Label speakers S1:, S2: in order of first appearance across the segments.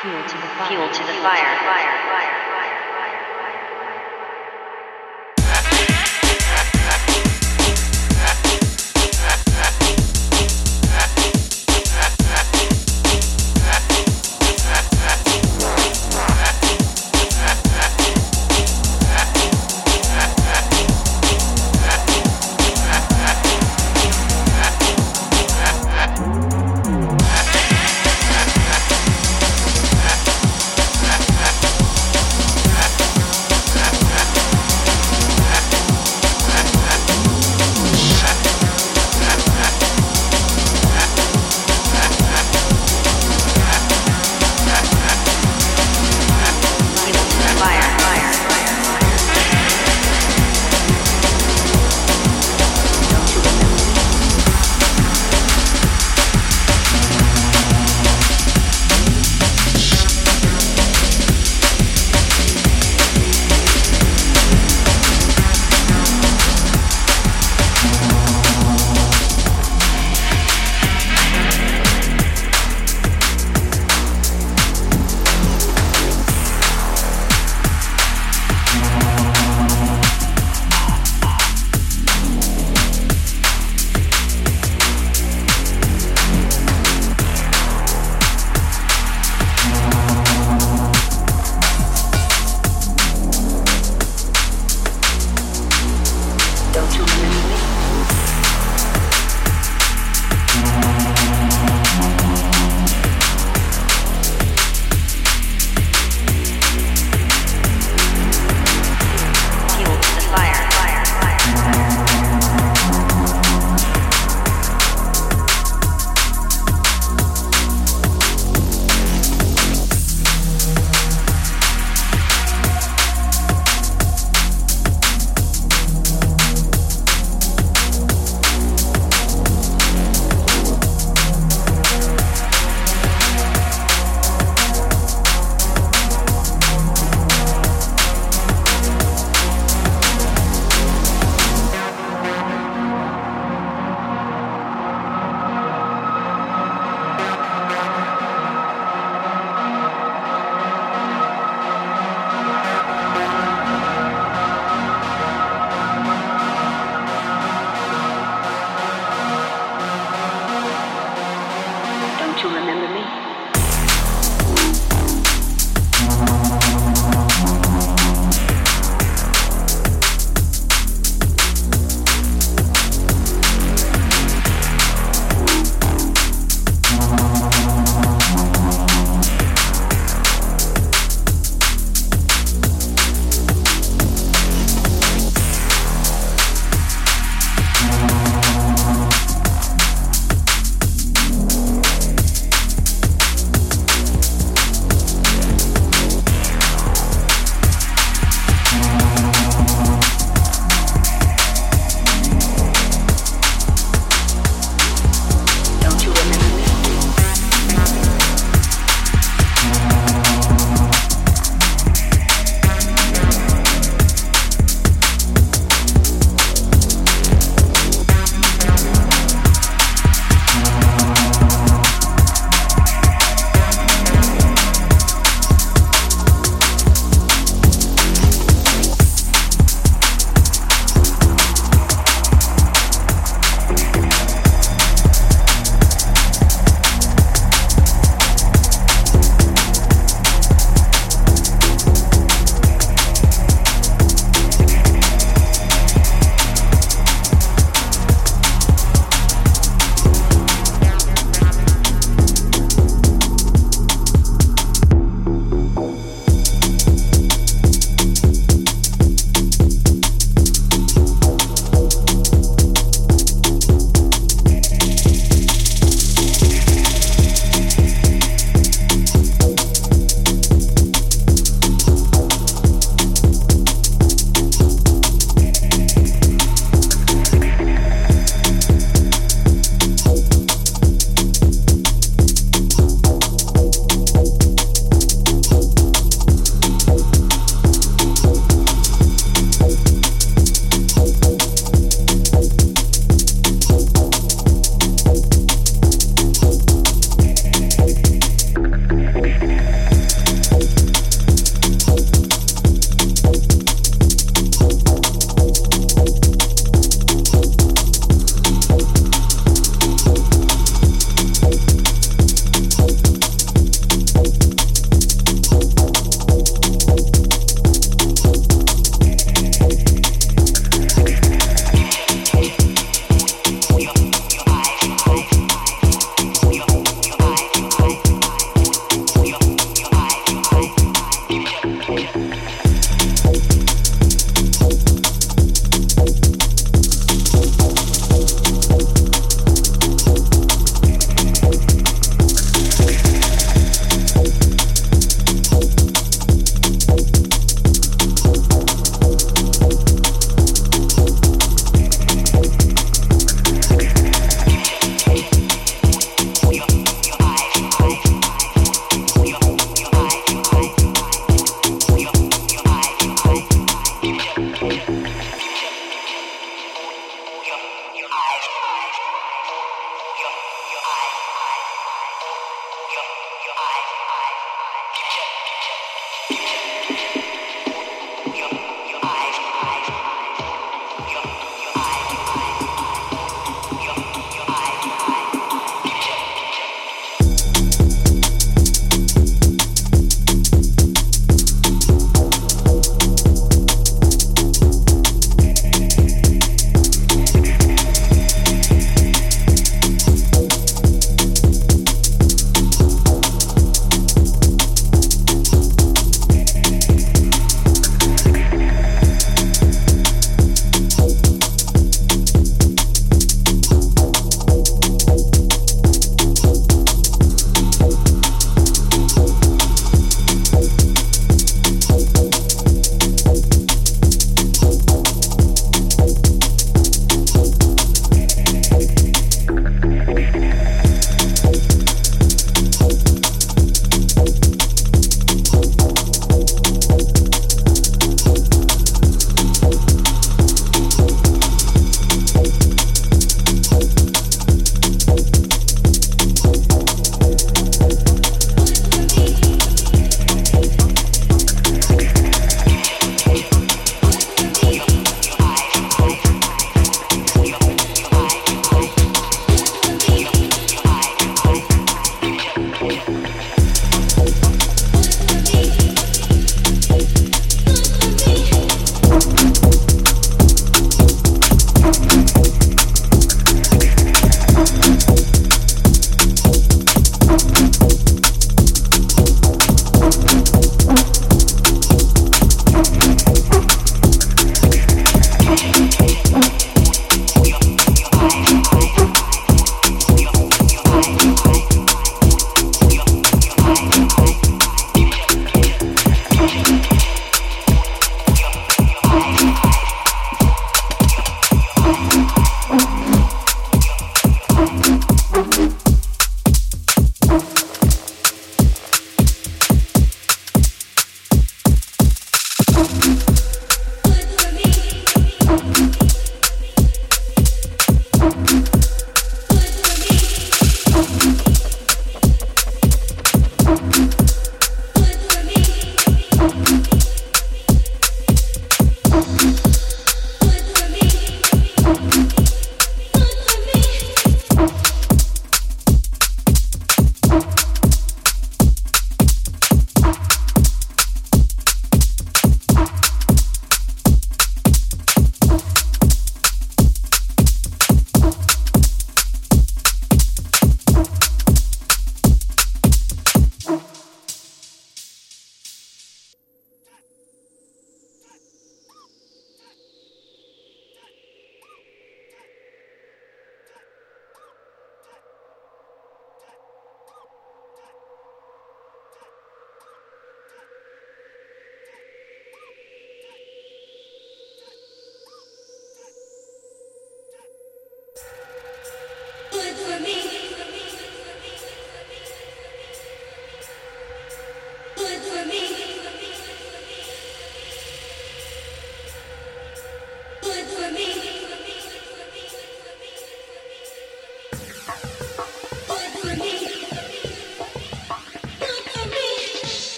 S1: Fuel to the fire. Fuel to the fire. Fire. Fire.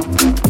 S2: Thank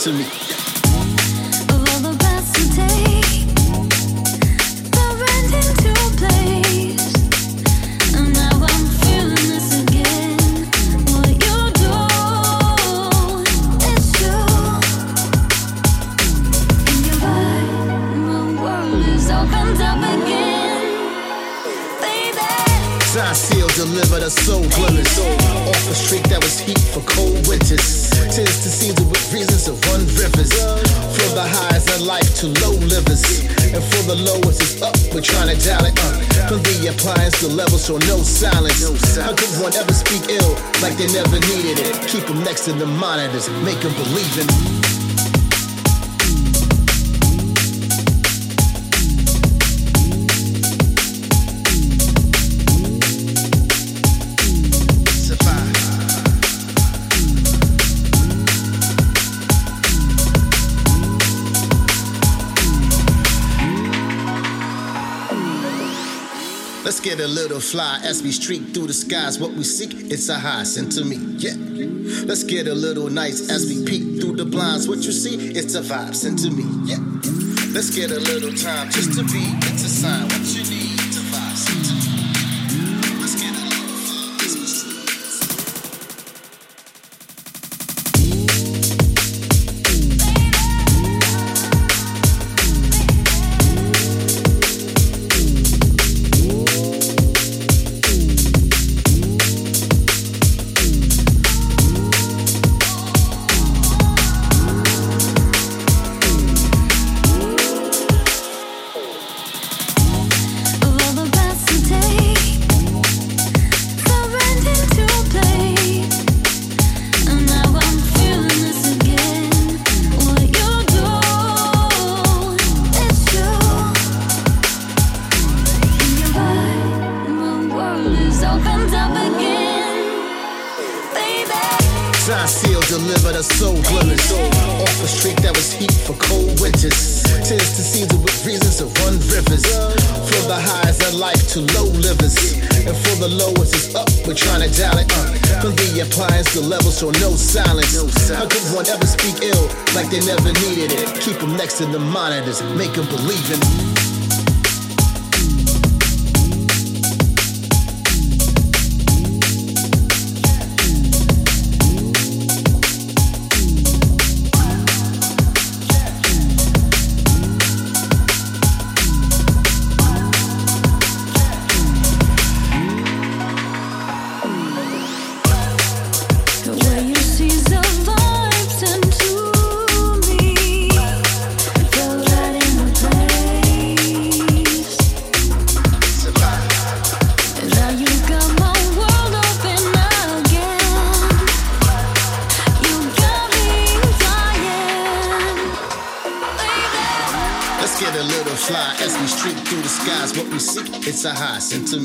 S2: To me. the
S3: monitors make them believe in Let's get a little fly as we streak through the skies. What we seek, it's a high sent to me. Let's get a little nice as we peek through the blinds. What you see is the vibes into me. Yeah. Let's get a little time just to be. It's a sign. What you Believe in. it's a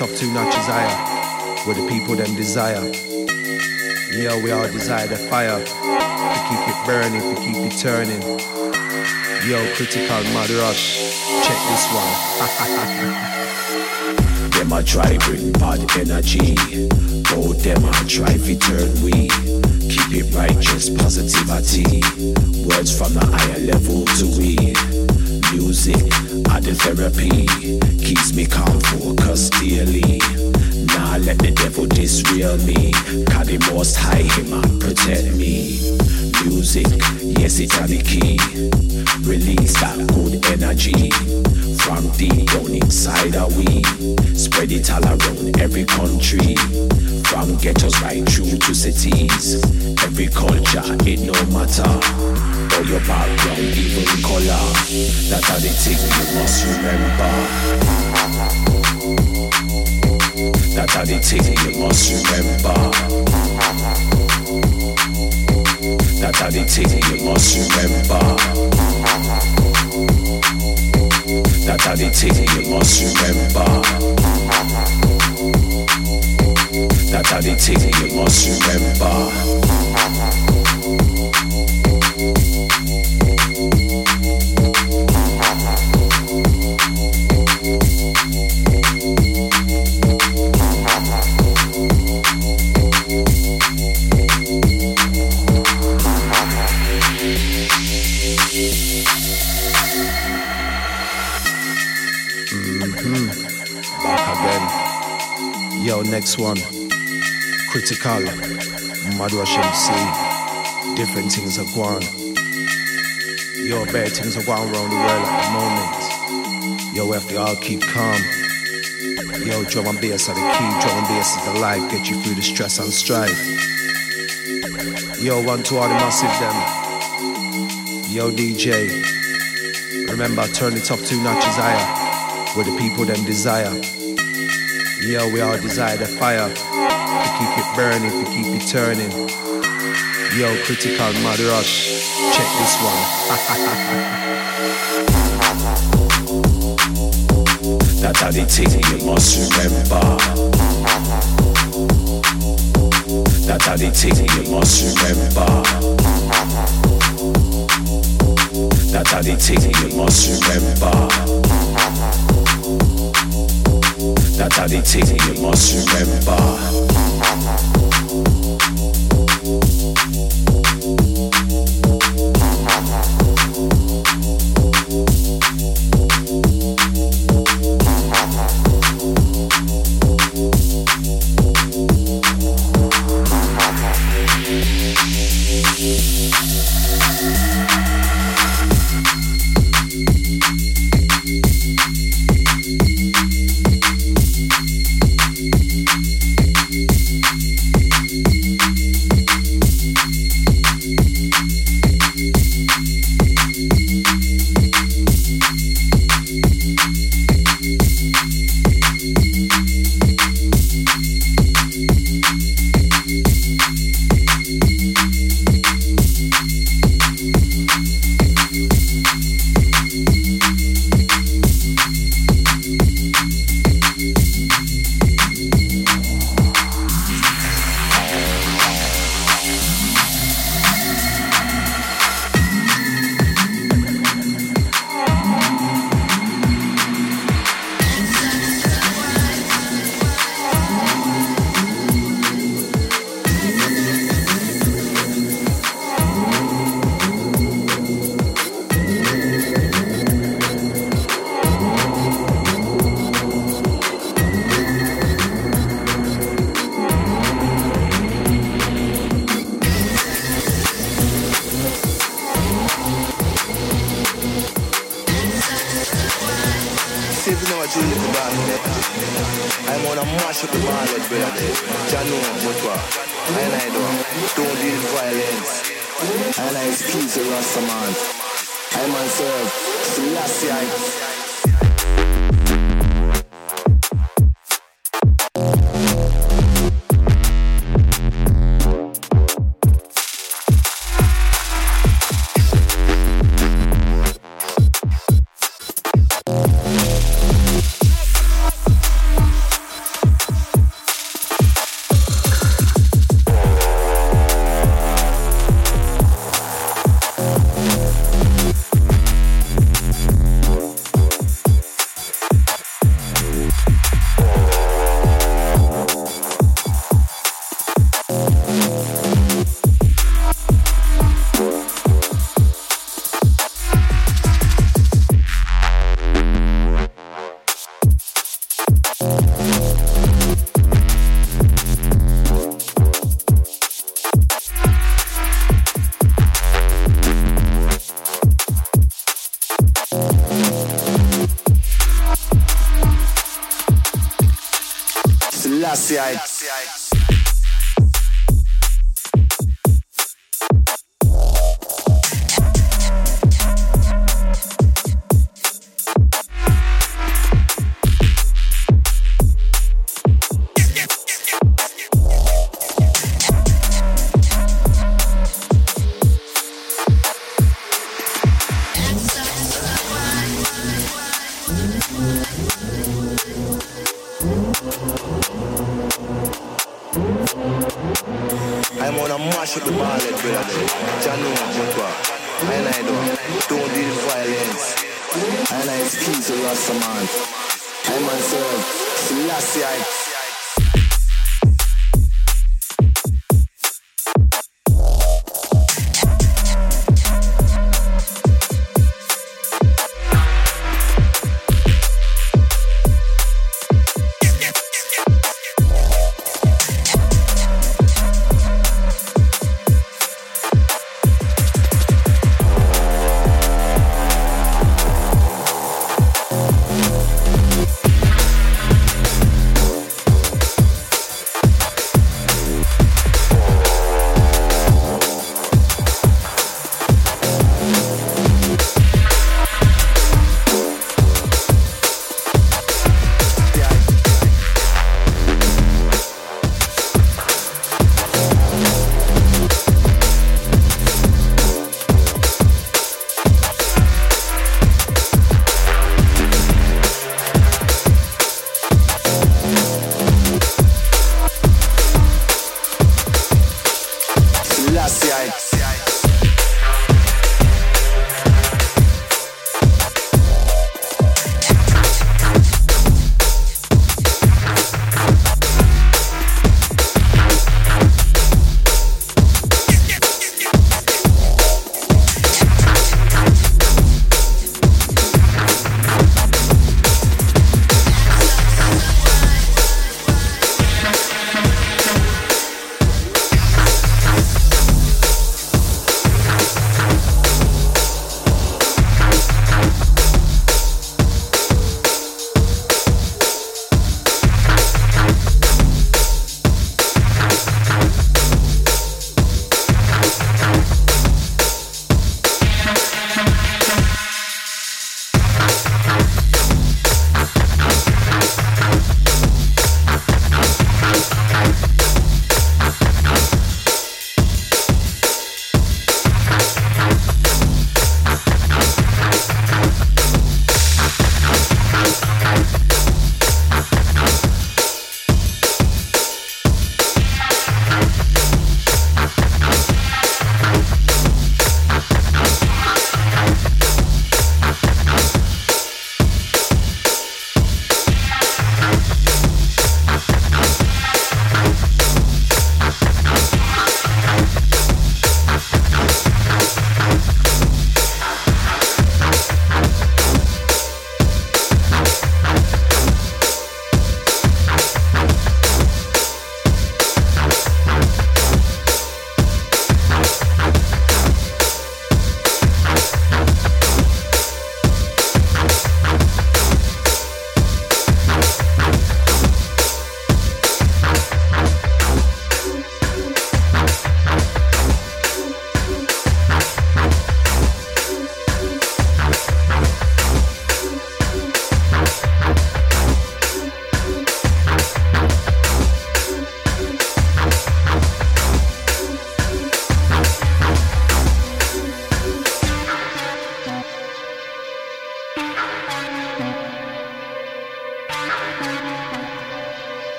S4: Up two notches higher, where the people them desire. Yeah, we all desire the fire, to keep it burning, to keep it turning. Yo, critical mad rush, check this one.
S5: them a try bring bad energy, but them a try fi turn we. Keep it righteous positivity, words from the higher level to we. Music, are the therapy, keeps me calm, focused daily. Nah, let the devil disrail me, cause the most high him a protect me. Music, yes it's the key. Release that good energy from deep down inside of we. Spread it all around every country. From ghettos right through to cities. Every culture, it no matter. Or your background, even color. That are the thing you must remember. That are the thing you must remember. That are the thing you must remember. That are the thing you must remember. That are the thing you must remember.
S4: Next one. Critical. Mad Rush MC. Different things are going. Yo, bad things are going around the world at the moment. Yo, to all keep calm. Yo, drum and bass are the key. Drum and bass is the life. Get you through the stress and strife. Yo, one to all the massive them. Yo, DJ. Remember, turn it up two notches higher where the people them desire. Yeah, we all desire the fire to keep it burning, to keep it turning. Yo, critical mad rush, check this one.
S5: That are the thing you must remember. That are the thing you must remember. That are the thing you must remember. That the thing you must remember.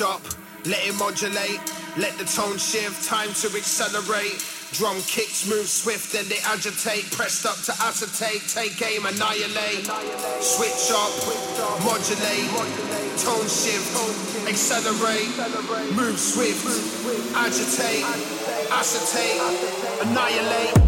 S6: Up,
S2: let it modulate, let the tone shift, time to accelerate. Drum kicks move swift, then they agitate. Pressed up to acetate, take aim, annihilate. Switch up, modulate, tone shift, accelerate, move swift, agitate, acetate, annihilate.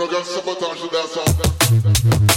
S7: I got sabotage that